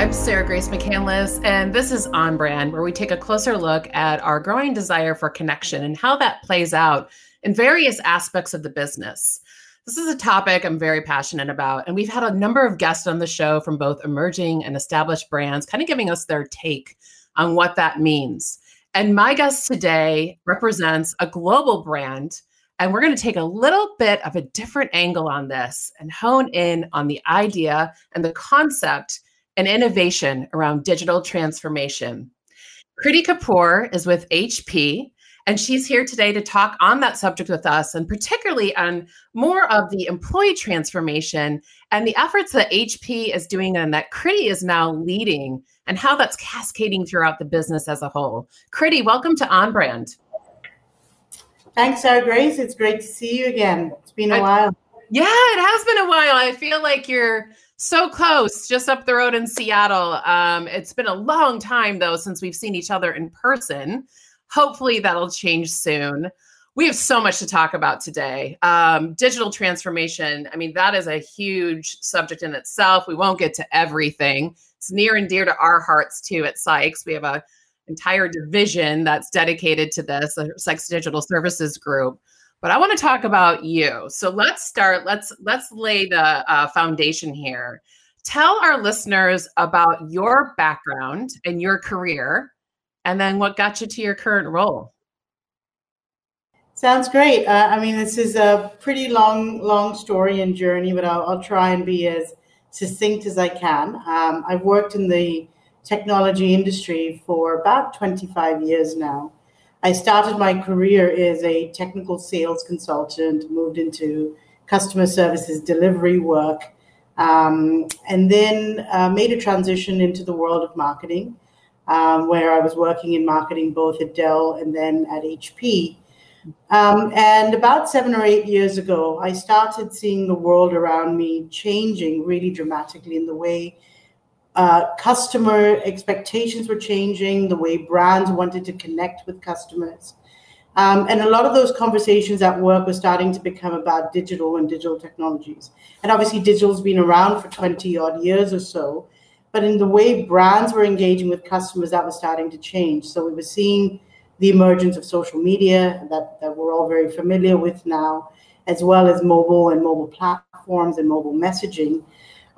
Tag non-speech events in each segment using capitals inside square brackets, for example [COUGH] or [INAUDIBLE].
I'm Sarah Grace McCandless, and this is On Brand, where we take a closer look at our growing desire for connection and how that plays out in various aspects of the business. This is a topic I'm very passionate about, and we've had a number of guests on the show from both emerging and established brands, kind of giving us their take on what that means. And my guest today represents a global brand and we're going to take a little bit of a different angle on this and hone in on the idea and the concept and innovation around digital transformation. Kriti Kapoor is with HP, and she's here today to talk on that subject with us, and particularly on more of the employee transformation and the efforts that HP is doing and that Kriti is now leading, and how that's cascading throughout the business as a whole. Kriti, welcome to On Brand. Thanks, Sarah Grace. It's great to see you again. It's been a I, while. Yeah, it has been a while. I feel like you're so close, just up the road in Seattle. Um, it's been a long time, though, since we've seen each other in person. Hopefully, that'll change soon. We have so much to talk about today. Um, digital transformation. I mean, that is a huge subject in itself. We won't get to everything. It's near and dear to our hearts, too, at Sykes. We have a entire division that's dedicated to this, the Sykes Digital Services Group. But I want to talk about you. So let's start. Let's let's lay the uh, foundation here. Tell our listeners about your background and your career, and then what got you to your current role. Sounds great. Uh, I mean, this is a pretty long, long story and journey, but I'll, I'll try and be as succinct as I can. Um, I've worked in the technology industry for about 25 years now. I started my career as a technical sales consultant, moved into customer services delivery work, um, and then uh, made a transition into the world of marketing, um, where I was working in marketing both at Dell and then at HP. Um, and about seven or eight years ago, I started seeing the world around me changing really dramatically in the way uh, customer expectations were changing, the way brands wanted to connect with customers. Um, and a lot of those conversations at work were starting to become about digital and digital technologies. And obviously, digital's been around for 20 odd years or so. But in the way brands were engaging with customers, that was starting to change. So we were seeing the emergence of social media that, that we're all very familiar with now, as well as mobile and mobile platforms and mobile messaging.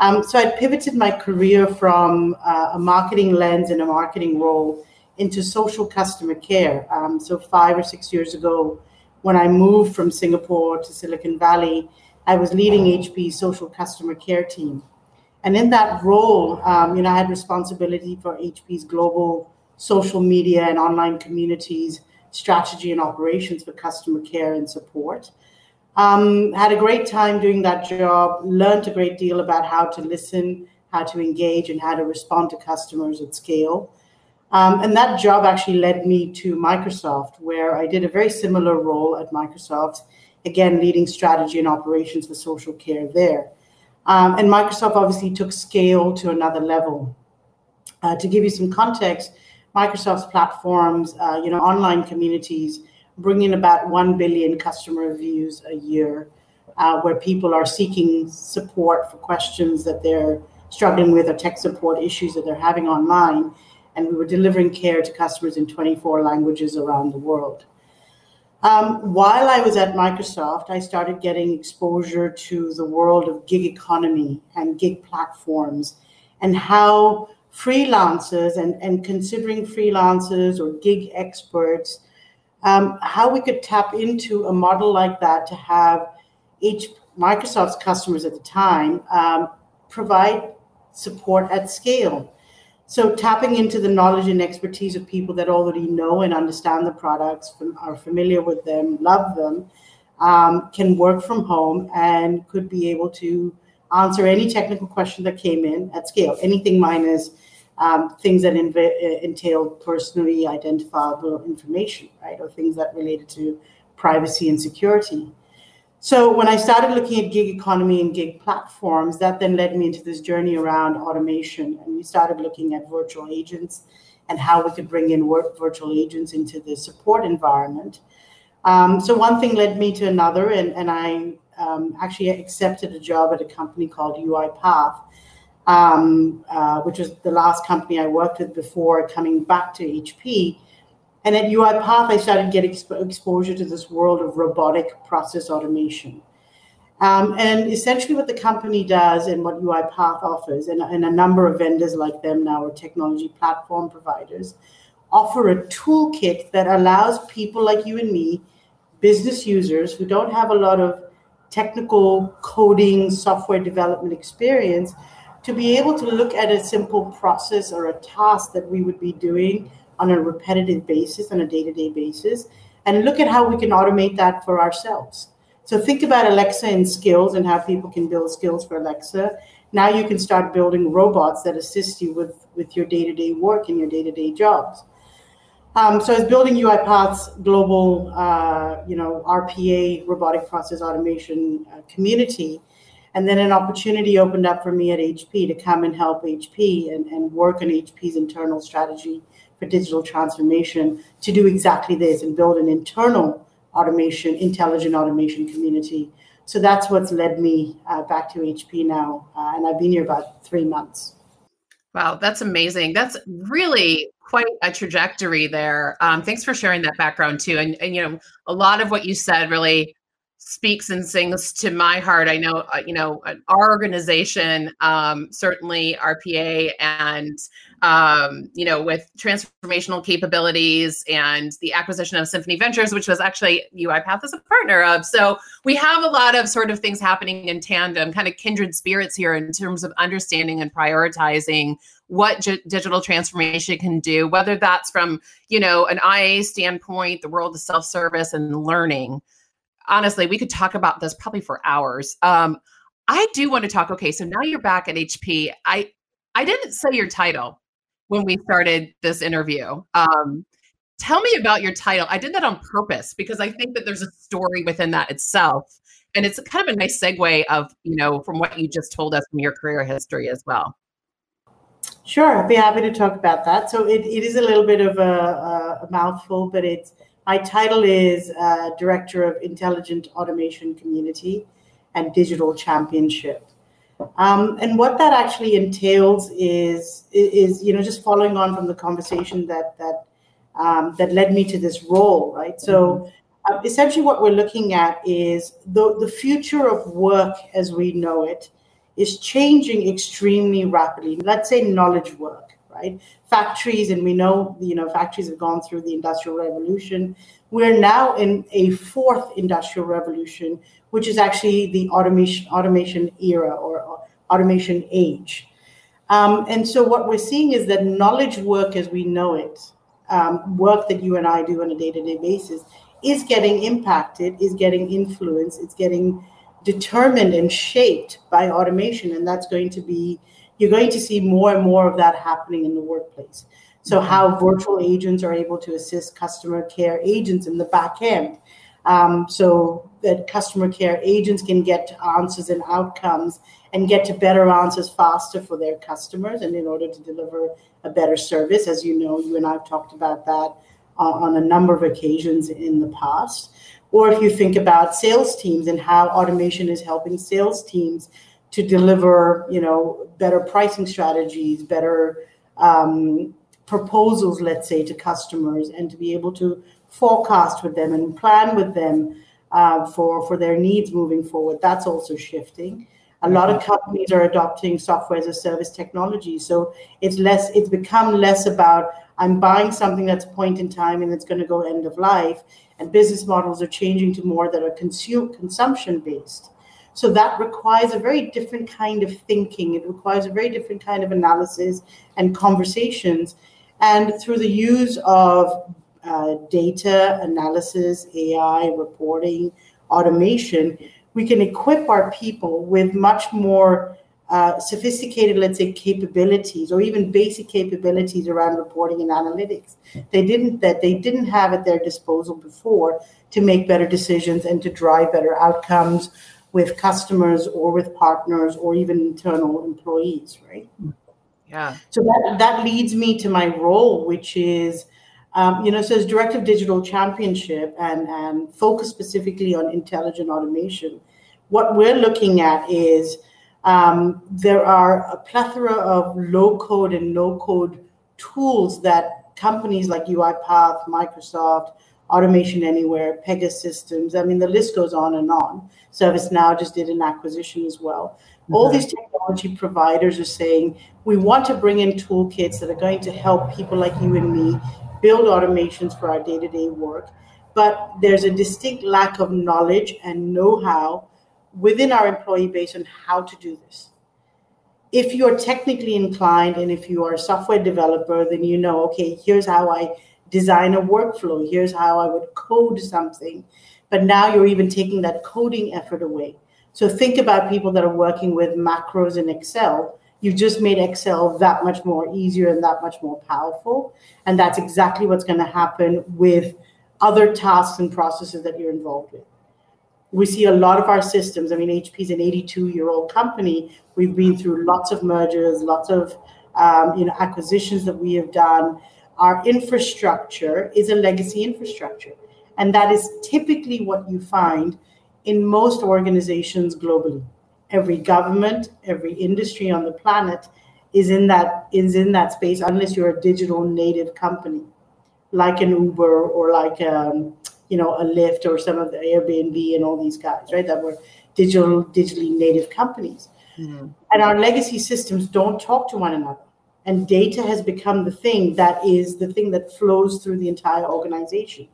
Um, so I pivoted my career from uh, a marketing lens and a marketing role into social customer care. Um, so five or six years ago, when I moved from Singapore to Silicon Valley, I was leading HP's social customer care team. And in that role, um, you know, I had responsibility for HP's global social media and online communities, strategy and operations for customer care and support. Um, had a great time doing that job, learned a great deal about how to listen, how to engage, and how to respond to customers at scale. Um, and that job actually led me to Microsoft, where I did a very similar role at Microsoft, again, leading strategy and operations for social care there. Um, and Microsoft obviously took scale to another level. Uh, to give you some context, Microsoft's platforms, uh, you know, online communities, bringing about 1 billion customer reviews a year, uh, where people are seeking support for questions that they're struggling with or tech support issues that they're having online. And we were delivering care to customers in 24 languages around the world. Um, while I was at Microsoft, I started getting exposure to the world of gig economy and gig platforms and how freelancers and, and considering freelancers or gig experts um, how we could tap into a model like that to have each Microsoft's customers at the time um, provide support at scale. So tapping into the knowledge and expertise of people that already know and understand the products, are familiar with them, love them, um, can work from home and could be able to answer any technical question that came in at scale. Anything minus um, things that inv- uh, entail personally identifiable information, right, or things that related to privacy and security. So when I started looking at gig economy and gig platforms, that then led me into this journey around automation, and we started looking at virtual agents and how we could bring in work virtual agents into the support environment. Um, so one thing led me to another, and, and I um, actually accepted a job at a company called UiPath um, uh, which was the last company I worked with before coming back to HP. And at UiPath, I started getting exp- exposure to this world of robotic process automation. Um, and essentially, what the company does and what UiPath offers, and, and, a number of vendors like them now, are technology platform providers, offer a toolkit that allows people like you and me, business users who don't have a lot of technical coding, software development experience, to be able to look at a simple process or a task that we would be doing on a repetitive basis, on a day to day basis, and look at how we can automate that for ourselves. So think about Alexa and skills and how people can build skills for Alexa. Now you can start building robots that assist you with, with your day to day work and your day to day jobs. Um, so it's building UiPath's global, uh, you know, RPA, robotic process automation uh, community. And then an opportunity opened up for me at HP to come and help HP and, and work on HP's internal strategy for digital transformation to do exactly this and build an internal automation, intelligent automation community. So that's what's led me uh, back to HP now. Uh, and I've been here about three months. Wow, that's amazing. That's really quite a trajectory there. Um, thanks for sharing that background too. And, and, you know, a lot of what you said really speaks and sings to my heart. I know, uh, you know, our organization, um, certainly RPA, and um, you know, with transformational capabilities and the acquisition of Symphony Ventures, which was actually UiPath as a partner of. So we have a lot of sort of things happening in tandem, kind of kindred spirits here in terms of understanding and prioritizing what digital transformation can do, whether that's from you know an IA standpoint, the world of self-service and learning honestly, we could talk about this probably for hours. Um, I do want to talk. Okay, so now you're back at HP. I I didn't say your title when we started this interview. Um, tell me about your title. I did that on purpose because I think that there's a story within that itself, and it's kind of a nice segue of you know from what you just told us from your career history as well. Sure, I'd be happy to talk about that. So it, it is a little bit of a, a mouthful, but it's my title is uh, Director of Intelligent Automation Community and Digital Championship. Um, and what that actually entails is, is, you know, just following on from the conversation that that um, that led me to this role, right? So, uh, essentially, what we're looking at is the the future of work as we know it is changing extremely rapidly. Let's say knowledge work right? Factories, and we know, you know, factories have gone through the industrial revolution. We're now in a fourth industrial revolution, which is actually the automation automation era or automation age. Um, and so what we're seeing is that knowledge work as we know it, um, work that you and I do on a day-to-day basis, is getting impacted, is getting influenced, it's getting determined and shaped by automation, and that's going to be you're going to see more and more of that happening in the workplace. So, mm-hmm. how virtual agents are able to assist customer care agents in the back end. Um, so that customer care agents can get answers and outcomes and get to better answers faster for their customers and in order to deliver a better service. As you know, you and I have talked about that uh, on a number of occasions in the past. Or if you think about sales teams and how automation is helping sales teams to deliver, you know, better pricing strategies, better um, proposals, let's say, to customers, and to be able to forecast with them and plan with them uh, for for their needs moving forward. That's also shifting. A lot of companies are adopting software as a service technology, so it's less. It's become less about I'm buying something that's point in time and it's going to go end of life, and business models are changing to more that are consume consumption based. So that requires a very different kind of thinking. It requires a very different kind of analysis and conversations. And through the use of uh, data analysis, AI, reporting, automation, we can equip our people with much more uh, sophisticated, let's say, capabilities or even basic capabilities around reporting and analytics. They didn't that they didn't have at their disposal before to make better decisions and to drive better outcomes with customers or with partners or even internal employees, right? Yeah. So that, that leads me to my role, which is, um, you know, so as Director of Digital Championship and, and focus specifically on intelligent automation, what we're looking at is Um, there are a plethora of low code and no code tools that companies like UiPath, Microsoft, Automation Anywhere, Pegasystems, I mean, the list goes on and on. ServiceNow just did an acquisition as well. Mm-hmm. All these technology providers are saying, we want to bring in toolkits that are going to help people like you and me build automations for our day to day work. But there's a distinct lack of knowledge and know how within our employee base on how to do this. If you're technically inclined and if you are a software developer, then you know, okay, here's how I design a workflow, here's how I would code something. But now you're even taking that coding effort away. So think about people that are working with macros in Excel. You've just made Excel that much more easier and that much more powerful. And that's exactly what's going to happen with other tasks and processes that you're involved with we see a lot of our systems. I mean, HP is an 82 year old company. We've been through lots of mergers, lots of um, you know acquisitions that we have done. Our infrastructure is a legacy infrastructure, and that is typically what you find in most organizations globally. Every government, every industry on the planet is in that is in that space, unless you're a digital native company, like an Uber or like um, you know, a Lyft or some of the Airbnb and all these guys, right? That were digital, digitally native companies. Mm-hmm. And our legacy systems don't talk to one another. And data has become the thing that is the thing that flows through the entire organization.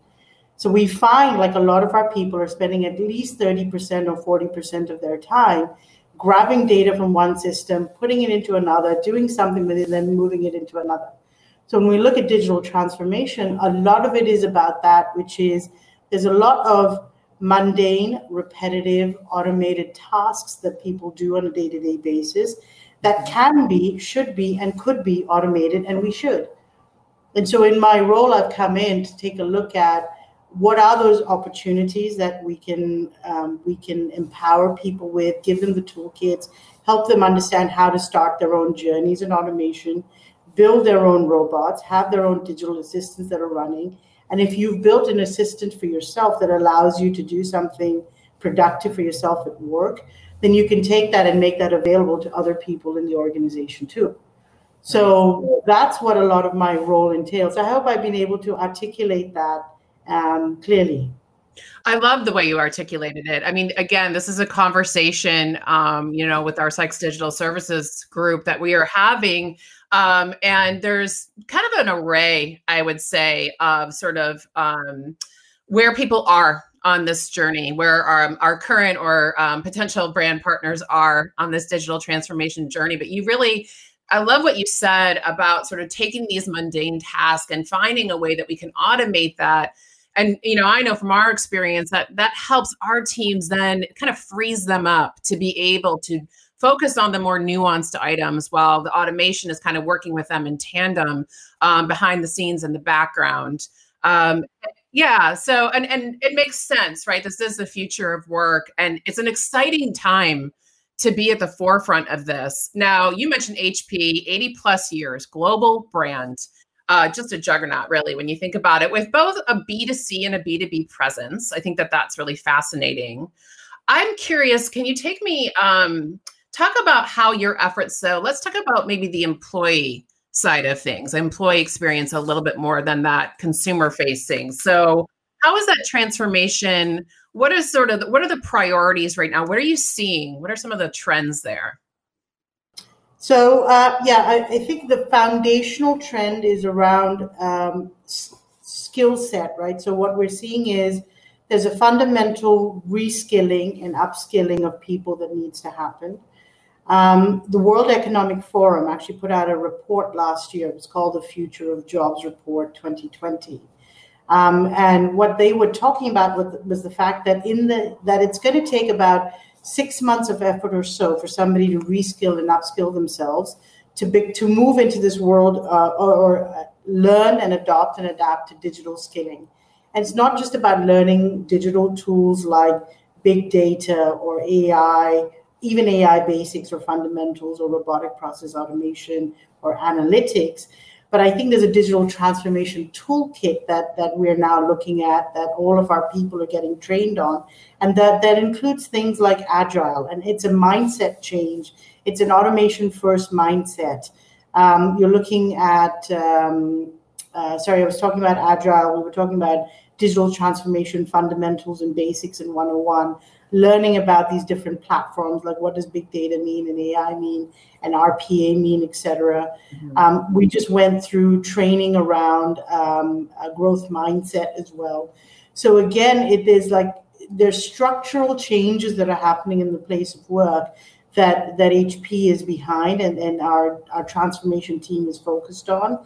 So we find like a lot of our people are spending at least 30% or 40% of their time grabbing data from one system, putting it into another, doing something with it, then moving it into another. So when we look at digital transformation, a lot of it is about that, which is there's a lot of mundane, repetitive, automated tasks that people do on a day to day basis that can be, should be, and could be automated, and we should. And so, in my role, I've come in to take a look at what are those opportunities that we can um, we can empower people with, give them the toolkits, help them understand how to start their own journeys in automation, build their own robots, have their own digital assistants that are running, and if you've built an assistant for yourself that allows you to do something productive for yourself at work, then you can take that and make that available to other people in the organization too. So that's what a lot of my role entails. I hope I've been able to articulate that um, clearly. I love the way you articulated it. I mean, again, this is a conversation, um, you know, with our Sykes Digital Services group that we are having um, and there's kind of an array, I would say, of sort of um, where people are on this journey, where our, um, our current or um, potential brand partners are on this digital transformation journey. But you really, I love what you said about sort of taking these mundane tasks and finding a way that we can automate that and you know i know from our experience that that helps our teams then kind of frees them up to be able to focus on the more nuanced items while the automation is kind of working with them in tandem um, behind the scenes in the background. Um, yeah, so and and it makes sense, right? This is the future of work, and it's an exciting time to be at the forefront of this. Now, you mentioned HP, 80 plus years, global brand. Uh, just a juggernaut, really, when you think about it, with both a B2C and a B2B presence. I think that that's really fascinating. I'm curious, can you take me um, talk about how your efforts so let's talk about maybe the employee side of things employee experience a little bit more than that consumer facing. So how is that transformation? What is sort of the, what are the priorities right now? What are you seeing? What are some of the trends there? So uh, yeah I, I, think the foundational trend is around um, s- skill set right? So what we're seeing is there's a fundamental reskilling and upskilling of people that needs to happen um, the World Economic Forum actually put out a report last year. It was called the Future of Jobs Report 2020. Um, and what they were talking about was, the fact that in the that it's going to take about six months of effort or so for somebody to reskill and upskill themselves to be, to move into this world uh, or, or uh, learn and adopt and adapt to digital skilling. And it's not just about learning digital tools like big data or AI even AI basics or fundamentals or robotic process automation or analytics, But I think there's a digital transformation toolkit that that we're now looking at that all of our people are getting trained on, and that that includes things like agile, and it's a mindset change. It's an automation first mindset. Um, you're looking at um, uh, sorry, I was talking about agile. We were talking about digital transformation fundamentals and basics in 101 learning about these different platforms like what does big data mean and ai mean and rpa mean etc mm-hmm. um, we just went through training around um, a growth mindset as well. So again it is like there's structural changes that are happening in the place of work that that hp is behind and, and our, our transformation team is focused on.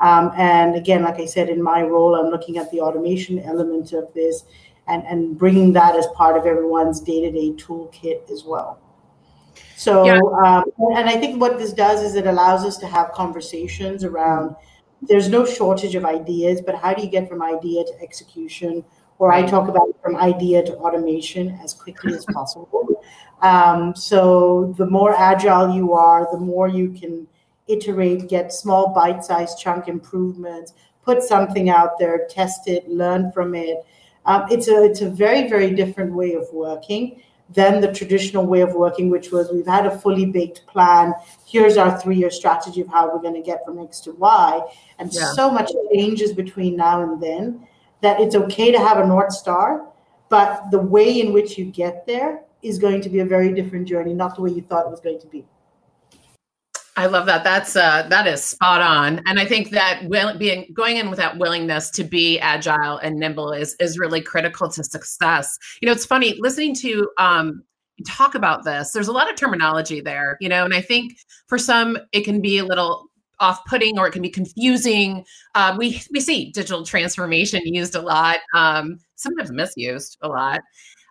Um, and again, like I said, in my role, I'm looking at the automation element of this and, and bringing that as part of everyone's day to day toolkit as well. So, yeah. um, and I think what this does is it allows us to have conversations around there's no shortage of ideas, but how do you get from idea to execution? Or I talk about from idea to automation as quickly as possible. [LAUGHS] Um, so, the more agile you are, the more you can iterate, get small bite sized chunk improvements, put something out there, test it, learn from it. Um, it's a it's a very very different way of working than the traditional way of working, which was we've had a fully baked plan. Here's our three year strategy of how we're going to get from X to Y, and yeah. so much changes between now and then that it's okay to have a north star, but the way in which you get there is going to be a very different journey, not the way you thought it was going to be. I love that. That's uh, that is spot on, and I think that will, being going in with that willingness to be agile and nimble is is really critical to success. You know, it's funny listening to um, talk about this. There's a lot of terminology there, you know, and I think for some it can be a little off-putting or it can be confusing. Um, we we see digital transformation used a lot, um, sometimes misused a lot.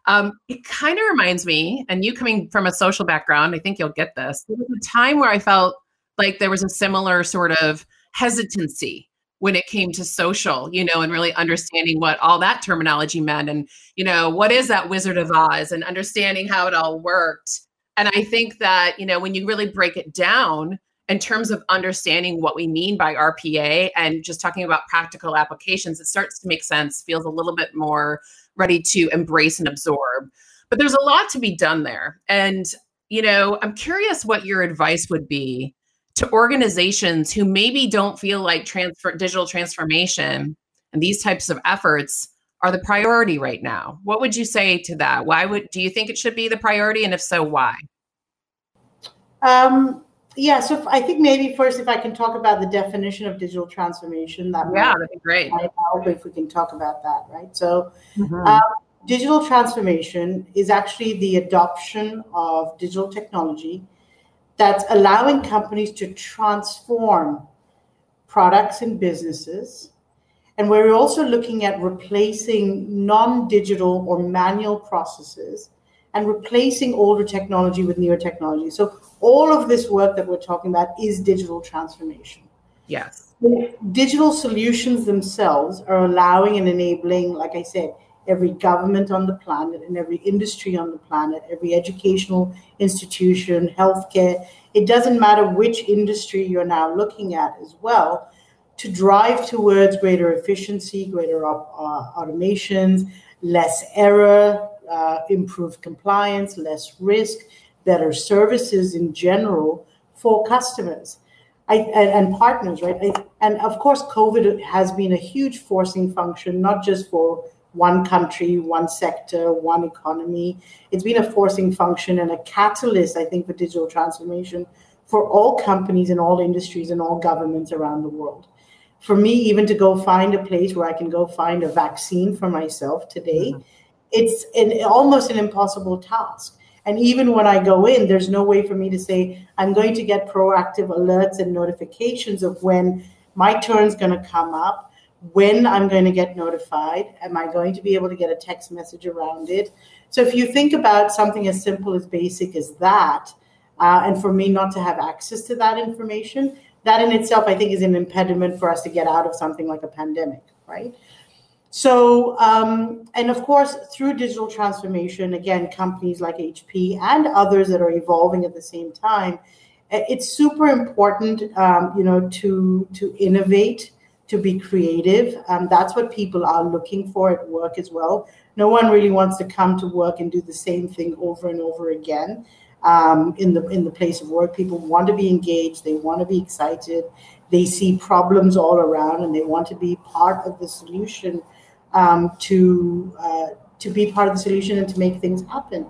Um, it kind of reminds me, and you coming from a social background, I think you'll get this. There was a time where I felt like there was a similar sort of hesitancy when it came to social, you know, and really understanding what all that terminology meant and, you know, what is that Wizard of Oz and understanding how it all worked. And I think that, you know, when you really break it down in terms of understanding what we mean by RPA and just talking about practical applications, it starts to make sense, feels a little bit more ready to embrace and absorb. But there's a lot to be done there. And, you know, I'm curious what your advice would be to organizations who maybe don't feel like transfer digital transformation and these types of efforts are the priority right now. What would you say to that? Why would do you think it should be the priority and if so why? Um yeah, so I think maybe first, if I can talk about the definition of digital transformation, that yeah, that'd be great. Hope if we can talk about that, right? So, mm-hmm. um, digital transformation is actually the adoption of digital technology that's allowing companies to transform products and businesses. And we're also looking at replacing non-digital or manual processes and replacing older technology with newer technology. So all of this work that we're talking about is digital transformation. Yes. Digital solutions themselves are allowing and enabling, like I said, every government on the planet and every industry on the planet, every educational institution, healthcare. It doesn't matter which industry you're now looking at as well, to drive towards greater efficiency, greater uh, automations, less error, uh, improved compliance, less risk, better services in general for customers I, and, and, partners, right? I, and of course, COVID has been a huge forcing function, not just for one country, one sector, one economy. It's been a forcing function and a catalyst, I think, for digital transformation for all companies in all industries and all governments around the world. For me, even to go find a place where I can go find a vaccine for myself today, mm-hmm it's an, almost an impossible task. And even when I go in, there's no way for me to say, I'm going to get proactive alerts and notifications of when my turn's going to come up, when I'm going to get notified. Am I going to be able to get a text message around it? So if you think about something as simple as basic as that, uh, and for me not to have access to that information, that in itself, I think, is an impediment for us to get out of something like a pandemic, right? So, um, and of course, through digital transformation, again, companies like HP and others that are evolving at the same time, it's super important, um, you know, to to innovate, to be creative. Um, that's what people are looking for at work as well. No one really wants to come to work and do the same thing over and over again. Um, in the in the place of work, people want to be engaged. They want to be excited. They see problems all around, and they want to be part of the solution. Um, to uh, to be part of the solution and to make things happen.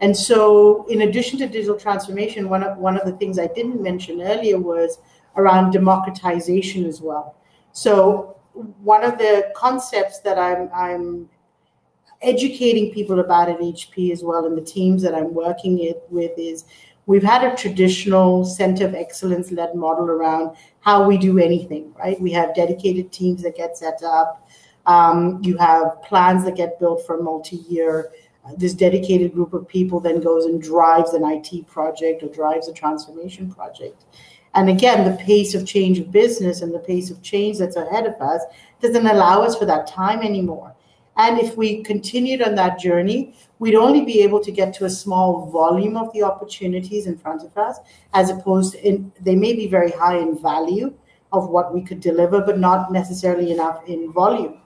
And so, in addition to digital transformation, one of one of the things I didn't mention earlier was around democratization as well. So, one of the concepts that I'm I'm educating people about at HP as well, and the teams that I'm working it, with is we've had a traditional center of excellence led model around how we do anything. Right? We have dedicated teams that get set up. Um, you have plans that get built for multi-year this dedicated group of people then goes and drives an IT project or drives a transformation project. And again, the pace of change of business and the pace of change that's ahead of us doesn't allow us for that time anymore. And if we continued on that journey, we'd only be able to get to a small volume of the opportunities in front of us, as opposed to in, they may be very high in value of what we could deliver, but not necessarily enough in volume.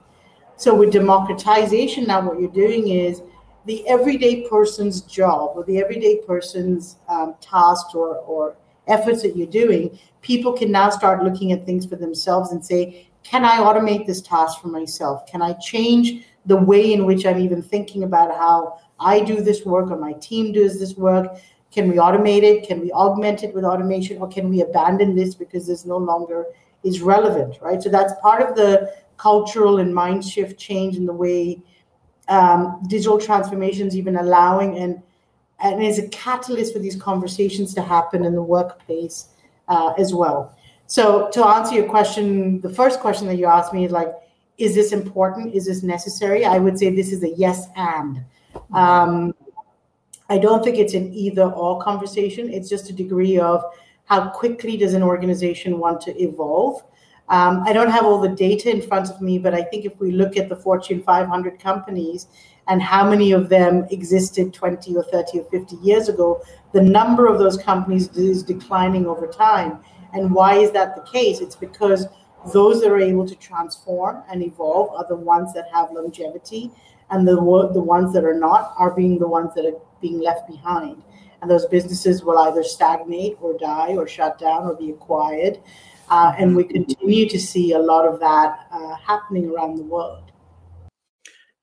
So with democratization, now what you're doing is the everyday person's job or the everyday person's um, tasks or, or efforts that you're doing, people can now start looking at things for themselves and say, can I automate this task for myself? Can I change the way in which I'm even thinking about how I do this work or my team does this work? Can we automate it? Can we augment it with automation? Or can we abandon this because this no longer is relevant, right? So that's part of the cultural and mind shift change in the way um, digital transformations even allowing and and is a catalyst for these conversations to happen in the workplace uh, as well. So to answer your question, the first question that you asked me is like, is this important? Is this necessary? I would say this is a yes and. Um, I don't think it's an either or conversation. It's just a degree of how quickly does an organization want to evolve um, I don't have all the data in front of me, but I think if we look at the Fortune 500 companies and how many of them existed 20 or 30 or 50 years ago, the number of those companies is declining over time. And why is that the case? It's because those that are able to transform and evolve are the ones that have longevity, and the the ones that are not are being the ones that are being left behind. And those businesses will either stagnate or die or shut down or be acquired. Uh, and we continue to see a lot of that uh, happening around the world.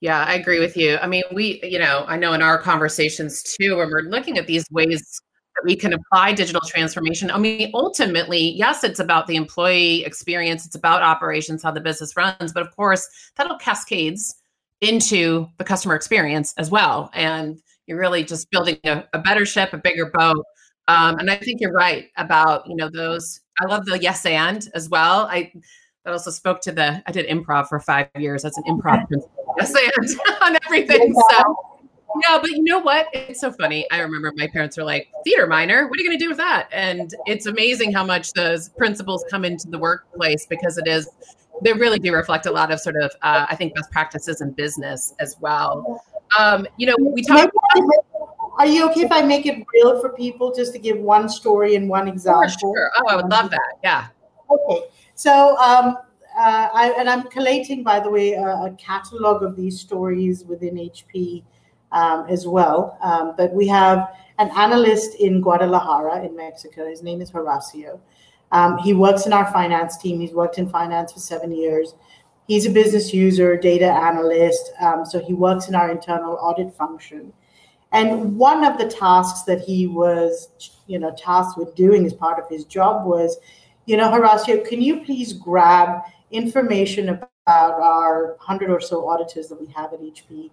Yeah, I agree with you. I mean, we, you know, I know in our conversations too, when we're looking at these ways that we can apply digital transformation. I mean, ultimately, yes, it's about the employee experience, it's about operations, how the business runs, but of course, that'll cascades into the customer experience as well. And you're really just building a, a better ship, a bigger boat. Um, and I think you're right about, you know, those I love the yes and as well. I that also spoke to the I did improv for five years. That's an improv principle. Yes and [LAUGHS] on everything. So yeah, but you know what? It's so funny. I remember my parents were like, theater minor, what are you going to do with that? And it's amazing how much those principles come into the workplace because it is, they really do reflect a lot of sort of, uh, I think, best practices in business as well. Um, you know, we talk. Are you okay if I make it real for people just to give one story and one example? Sure. Oh, I would love that. Yeah. Okay. So, um, uh, I, and I'm collating, by the way, a, a, catalog of these stories within HP um, as well. Um, but we have an analyst in Guadalajara in Mexico. His name is Horacio. Um, he works in our finance team. He's worked in finance for seven years. He's a business user, data analyst. Um, so he works in our internal audit function. And one of the tasks that he was, you know, tasked with doing as part of his job was, you know, Horacio, can you please grab information about our 100 or so auditors that we have at HP?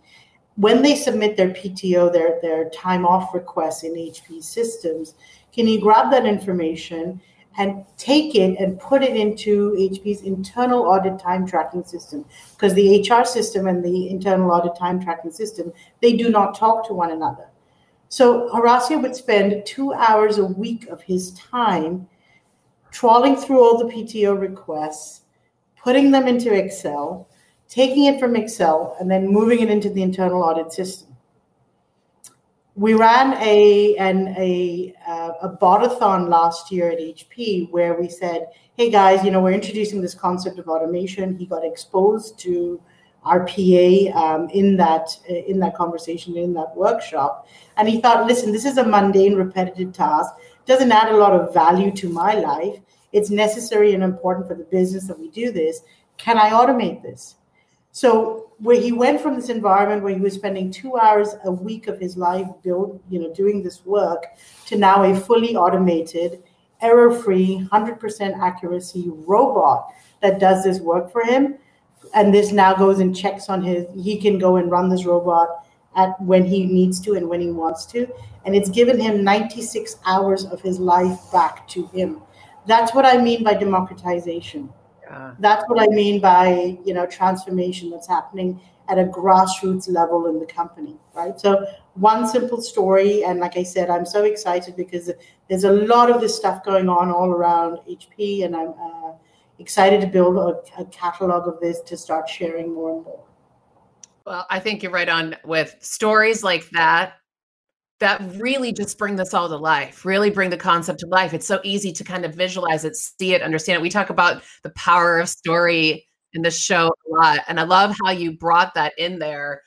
When they submit their PTO, their, their time off requests in HP systems, can you grab that information and take it and put it into HP's internal audit time tracking system because the HR system and the internal audit time tracking system they do not talk to one another. So Horacio would spend two hours a week of his time trawling through all the PTO requests, putting them into Excel, taking it from Excel, and then moving it into the internal audit system. We ran a an a uh, a botathon last year at HP where we said, "Hey guys, you know we're introducing this concept of automation." He got exposed to RPA um, in that in that conversation in that workshop, and he thought, "Listen, this is a mundane, repetitive task. Doesn't add a lot of value to my life. It's necessary and important for the business that we do this. Can I automate this?" So where he went from this environment where he was spending two hours a week of his life build, you know, doing this work to now a fully automated, error-free, 100% accuracy robot that does this work for him. And this now goes and checks on his, he can go and run this robot at when he needs to and when he wants to. And it's given him 96 hours of his life back to him. That's what I mean by democratization uh, that's what I mean by you know transformation that's happening at a grassroots level in the company, right? So one simple story, and like I said, I'm so excited because there's a lot of this stuff going on all around HP, and I'm uh, excited to build a, a catalog of this to start sharing more and more. Well, I think you're right on with stories like that that really just bring this all to life, really bring the concept to life. It's so easy to kind of visualize it, see it, understand it. We talk about the power of story in the show a lot. And I love how you brought that in there.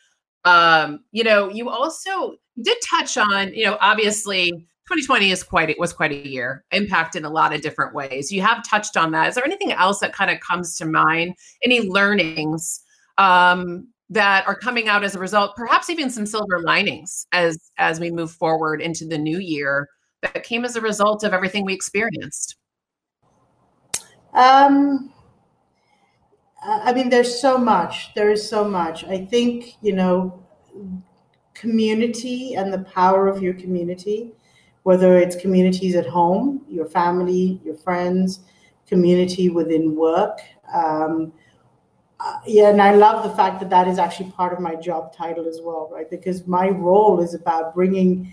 Um, you know, you also did touch on, you know, obviously 2020 is quite it was quite a year, impact in a lot of different ways. You have touched on that. Is there anything else that kind of comes to mind? Any learnings um, that are coming out as a result perhaps even some silver linings as as we move forward into the new year that came as a result of everything we experienced. Um i mean there's so much there is so much. I think you know community and the power of your community whether it's communities at home your family your friends community within work um, uh, yeah, and I love the fact that that is actually part of my job title as well, right? Because my role is about bringing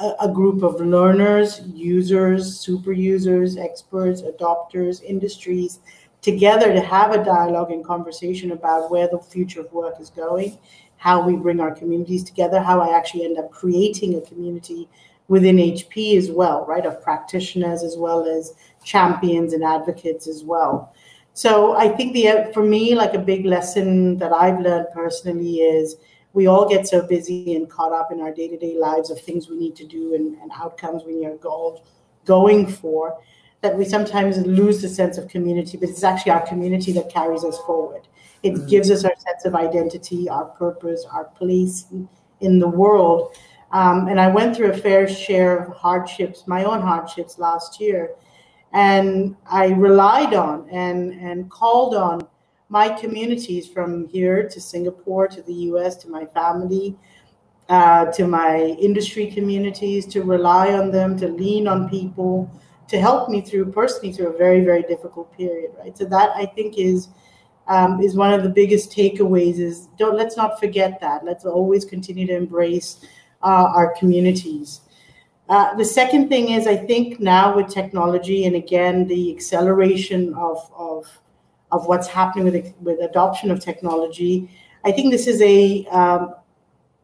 a, a group of learners, users, super users, experts, adopters, industries together to have a dialogue and conversation about where the future of work is going, how we bring our communities together, how I actually end up creating a community within HP as well, right? Of practitioners as well as champions and advocates as well. So I think the for me, like a big lesson that I've learned personally is we all get so busy and caught up in our day-to-day lives of things we need to do and, and outcomes we are goals going for that we sometimes lose the sense of community, but it's actually our community that carries us forward. It mm-hmm. gives us our sense of identity, our purpose, our place in the world. Um, and I went through a fair share of hardships, my own hardships last year and I relied on and, and called on my communities from here to Singapore to the US to my family uh, to my industry communities to rely on them to lean on people to help me through personally through a very very difficult period right? So that I think is um, is one of the biggest takeaways is don't let's not forget that. Let's always continue to embrace uh, our communities uh, the second thing is, I think now with technology and again the acceleration of of, of what's happening with with adoption of technology, I think this is a um,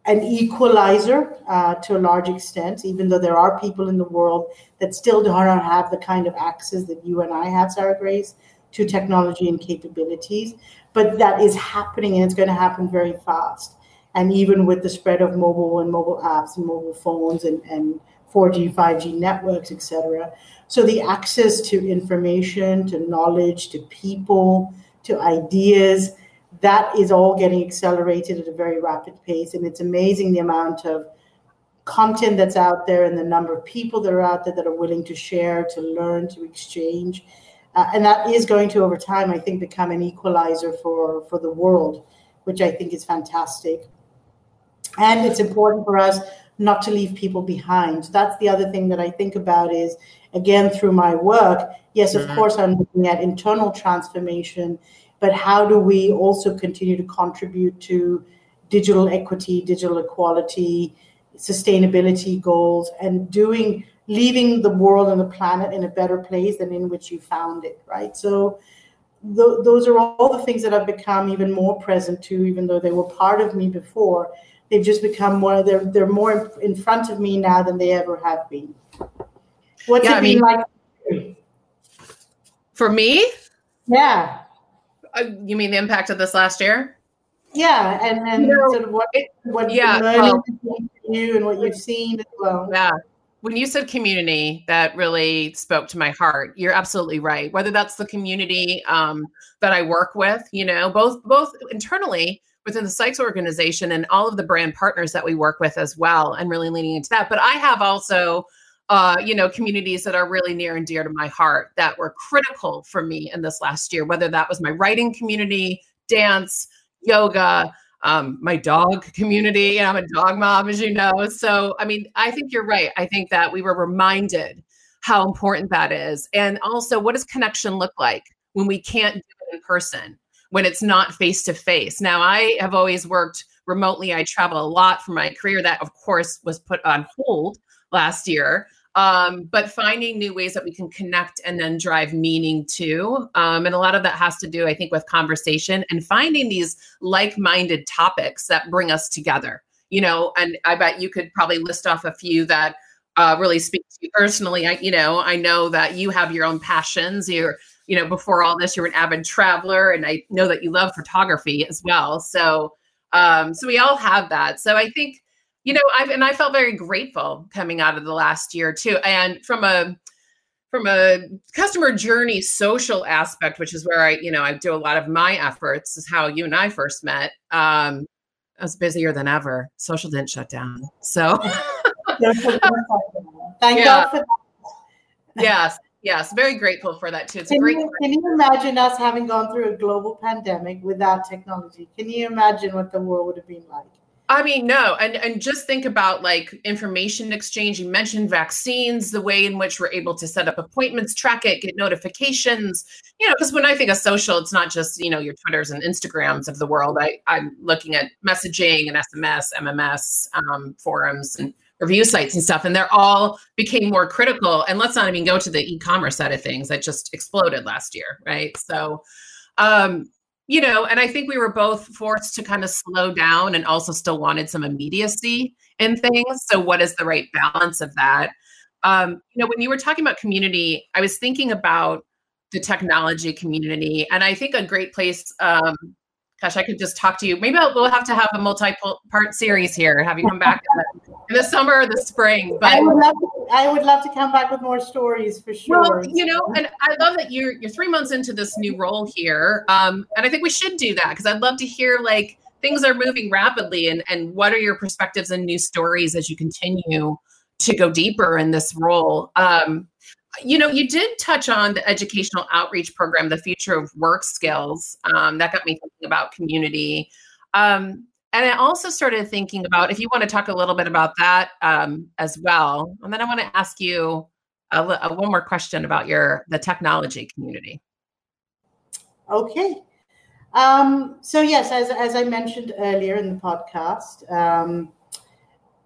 an equalizer uh, to a large extent. Even though there are people in the world that still do not have the kind of access that you and I have, Sarah Grace, to technology and capabilities, but that is happening and it's going to happen very fast. And even with the spread of mobile and mobile apps and mobile phones and, and 4G, 5G networks, etc. So the access to information, to knowledge, to people, to ideas, that is all getting accelerated at a very rapid pace. And it's amazing the amount of content that's out there and the number of people that are out there that are willing to share, to learn, to exchange. Uh, and that is going to, over time, I think, become an equalizer for, for the world, which I think is fantastic. And it's important for us not to leave people behind. That's the other thing that I think about is again through my work. Yes, of mm-hmm. course, I'm looking at internal transformation, but how do we also continue to contribute to digital equity, digital equality, sustainability goals, and doing leaving the world and the planet in a better place than in which you found it, right? So th- those are all the things that I've become even more present to, even though they were part of me before they've just become more they're they're more in front of me now than they ever have been. What's yeah, it I been mean, like for me? Yeah. Uh, you mean the impact of this last year? Yeah and then you know, sort of what what yeah well, you and what you've seen as well. Yeah. When you said community that really spoke to my heart. You're absolutely right. Whether that's the community um, that i work with you know both both internally within the Sykes organization and all of the brand partners that we work with as well and really leaning into that but i have also uh, you know communities that are really near and dear to my heart that were critical for me in this last year whether that was my writing community dance yoga um, my dog community. And I'm a dog mom, as you know. So, I mean, I think you're right. I think that we were reminded how important that is. And also, what does connection look like when we can't do it in person, when it's not face to face? Now, I have always worked remotely. I travel a lot for my career. That, of course, was put on hold last year um, but finding new ways that we can connect and then drive meaning too. Um, and a lot of that has to do, I think, with conversation and finding these like minded topics that bring us together. You know, and I bet you could probably list off a few that uh, really speak to you personally. I, you know, I know that you have your own passions. You're, you know, before all this, you're an avid traveler, and I know that you love photography as well. So, um, so we all have that. So I think you know, I've and I felt very grateful coming out of the last year too. And from a from a customer journey social aspect, which is where I, you know, I do a lot of my efforts, is how you and I first met. Um, I was busier than ever. Social didn't shut down. So [LAUGHS] thank [LAUGHS] yeah. God for that. yes, yes, very grateful for that too. It's can great. You, can you imagine us having gone through a global pandemic without technology? Can you imagine what the world would have been like? I mean, no, and and just think about like information exchange. You mentioned vaccines, the way in which we're able to set up appointments, track it, get notifications. You know, because when I think of social, it's not just you know your Twitters and Instagrams of the world. I I'm looking at messaging and SMS, MMS, um, forums, and review sites and stuff, and they're all became more critical. And let's not even go to the e-commerce side of things that just exploded last year, right? So, um, you know, and I think we were both forced to kind of slow down and also still wanted some immediacy in things. So, what is the right balance of that? Um, you know, when you were talking about community, I was thinking about the technology community, and I think a great place um, gosh, I could just talk to you. Maybe I'll, we'll have to have a multi-part series here. Have you come back in the, summer or the spring? But I would, love to, I would love to come back with more stories for sure. Well, you know, and I love that you're you're three months into this new role here, um, and I think we should do that because I'd love to hear like things are moving rapidly, and and what are your perspectives and new stories as you continue to go deeper in this role. Um, you know, you did touch on the educational outreach program, the future of work skills. Um, that got me thinking about community. Um, and I also started thinking about if you want to talk a little bit about that um, as well. And then I want to ask you a, a, one more question about your the technology community. Okay. Um, so yes, as, as I mentioned earlier in the podcast, um,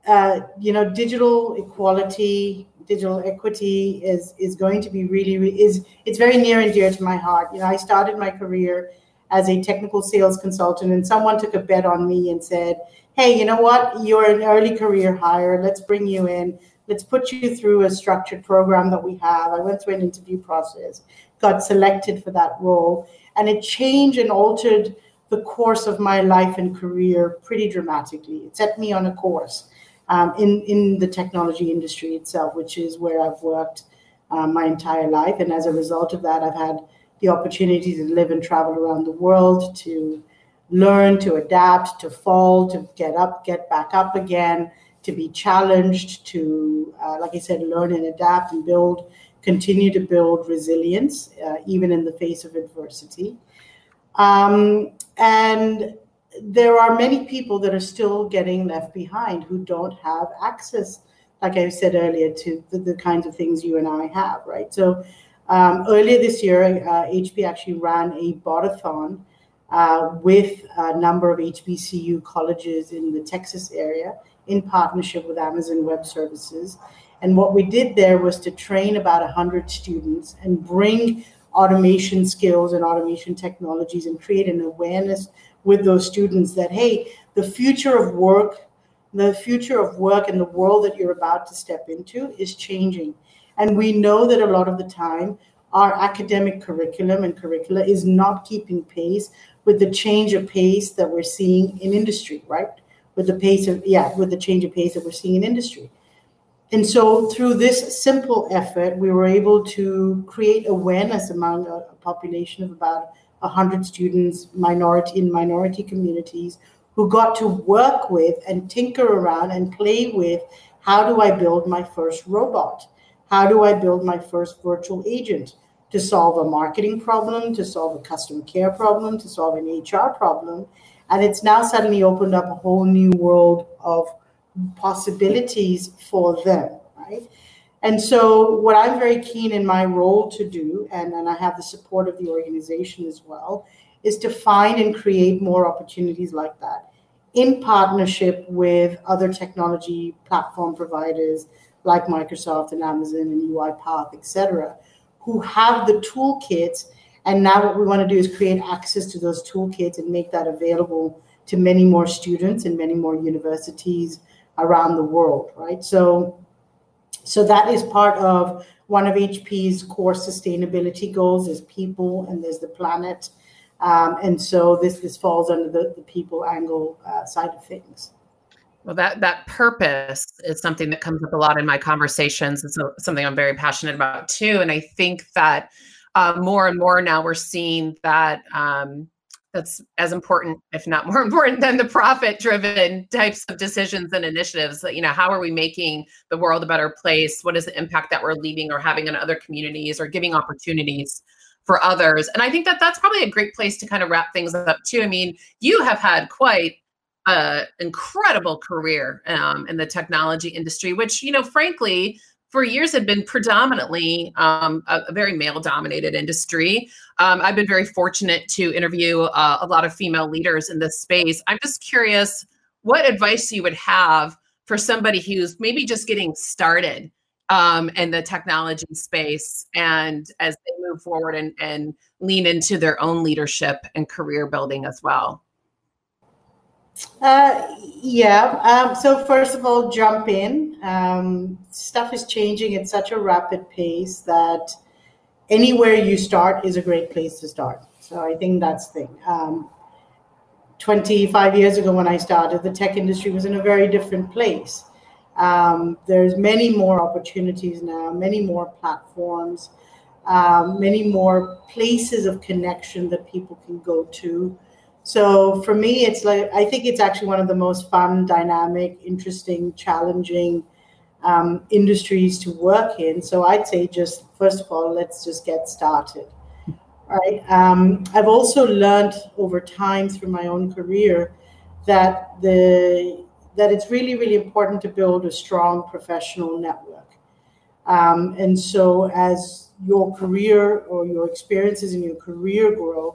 uh, you know, digital equality, digital equity is is going to be really is it's very near and dear to my heart. You know, I started my career as a technical sales consultant, and someone took a bet on me and said, "Hey, you know what? You're an early career hire. Let's bring you in. Let's put you through a structured program that we have." I went through an interview process, got selected for that role, and it changed and altered the course of my life and career pretty dramatically. It set me on a course um, in in the technology industry itself, which is where I've worked um, my entire life. And as a result of that, I've had the opportunity to live and travel around the world, to learn, to adapt, to fall, to get up, get back up again, to be challenged, to, uh, like I said, learn and adapt and build, continue to build resilience, uh, even in the face of adversity. Um, and there are many people that are still getting left behind who don't have access, like I said earlier, to the, the kinds of things you and I have, right? So um, earlier this year, uh, HP actually ran a botathon uh, with a number of HBCU colleges in the Texas area in partnership with Amazon Web Services. And what we did there was to train about 100 students and bring automation skills and automation technologies and create an awareness with those students that, hey, the future of work the future of work and the world that you're about to step into is changing. And we know that a lot of the time, our academic curriculum and curricula is not keeping pace with the change of pace that we're seeing in industry, right? With the pace of, yeah, with the change of pace that we're seeing in industry. And so, through this simple effort, we were able to create awareness among a, population of about 100 students, minority in minority communities, who got to work with and tinker around and play with how do I build my first robot? How do I build my first virtual agent to solve a marketing problem, to solve a customer care problem, to solve an HR problem? And it's now suddenly opened up a whole new world of possibilities for them, right? And so, what I'm very keen in my role to do, and, I have the support of the organization as well, is to find and create more opportunities like that in partnership with other technology platform providers like Microsoft and Amazon and UiPath, et cetera, who have the toolkits. And now, what we want to do is create access to those toolkits and make that available to many more students and many more universities around the world, right? So, so that is part of one of HP's core sustainability goals is people and there's the planet. Um, and so this this falls under the, the people angle uh, side of things. Well, that that purpose is something that comes up a lot in my conversations. It's something I'm very passionate about too, and I think that uh, more and more now we're seeing that um, that's as important, if not more [LAUGHS] important, than the profit-driven types of decisions and initiatives. You know, how are we making the world a better place? What is the impact that we're leaving or having on other communities, or giving opportunities for others? And I think that that's probably a great place to kind of wrap things up too. I mean, you have had quite an incredible career um, in the technology industry, which you know, frankly for years had been predominantly um, a, a, very male dominated industry. Um, I've been very fortunate to interview uh, a lot of female leaders in this space. I'm just curious what advice you would have for somebody who's maybe just getting started um, in the technology space and as they move forward and, and lean into their own leadership and career building as well. Uh, yeah. Um, so first of all, jump in. Um, stuff is changing at such a rapid pace that anywhere you start is a great place to start. So I think that's the thing. Um, 25 years ago when I started, the tech industry was in a very different place. Um, there's many more opportunities now, many more platforms, um, many more places of connection that people can go to. So for me, it's like I think it's actually one of the most fun, dynamic, interesting, challenging um, industries to work in. So I'd say just first of all, let's just get started. Right. Um, I've also learned over time through my own career that the that it's really really important to build a strong professional network. Um, and so as your career or your experiences in your career grow,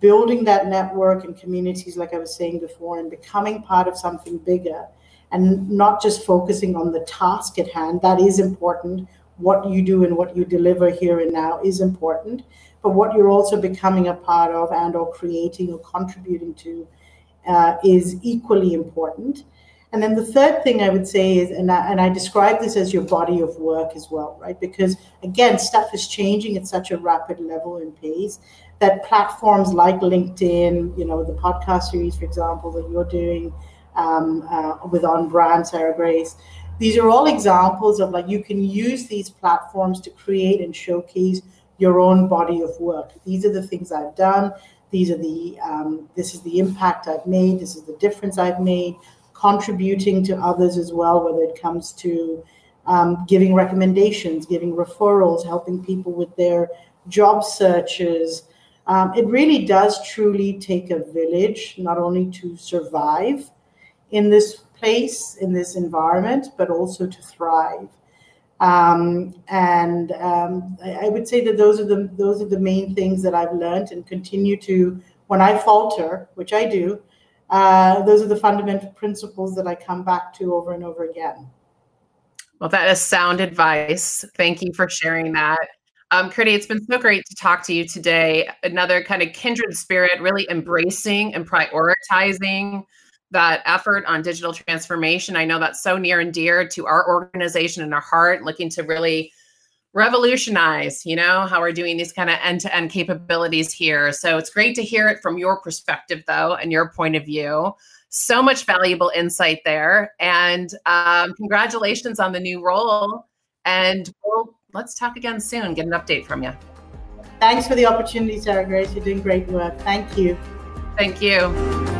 building that network and communities, like I was saying before, and becoming part of something bigger and not just focusing on the task at hand. That is important. What you do and what you deliver here and now is important. But what you're also becoming a part of and or creating or contributing to uh, is equally important. And then the third thing I would say is, and I, and I describe this as your body of work as well, right? Because again, stuff is changing at such a rapid level and pace that platforms like LinkedIn, you know, the podcast series, for example, that you're doing um, uh, with On Brand, Sarah Grace, these are all examples of like you can use these platforms to create and showcase your own body of work. These are the things I've done. These are the um, this is the impact I've made. This is the difference I've made. Contributing to others as well, whether it comes to um, giving recommendations, giving referrals, helping people with their job searches, um, it really does truly take a village, not only to survive in this place, in this environment, but also to thrive. Um, and um, I, I, would say that those are the those are the main things that I've learned and continue to. When I falter, which I do, uh, those are the fundamental principles that I come back to over and over again. Well, that is sound advice. Thank you for sharing that. Um, Kriti, it's been so great to talk to you today. Another kind of kindred spirit, really embracing and prioritizing that effort on digital transformation. I know that's so near and dear to our organization and our heart, looking to really revolutionize, you know, how we're doing these kind of end to end capabilities here. So it's great to hear it from your perspective, though, and your point of view. So much valuable insight there. And um, congratulations on the new role. And we'll, let's talk again soon, get an update from you. Thanks for the opportunity, Sarah Grace. You're doing great work. Thank you. Thank you.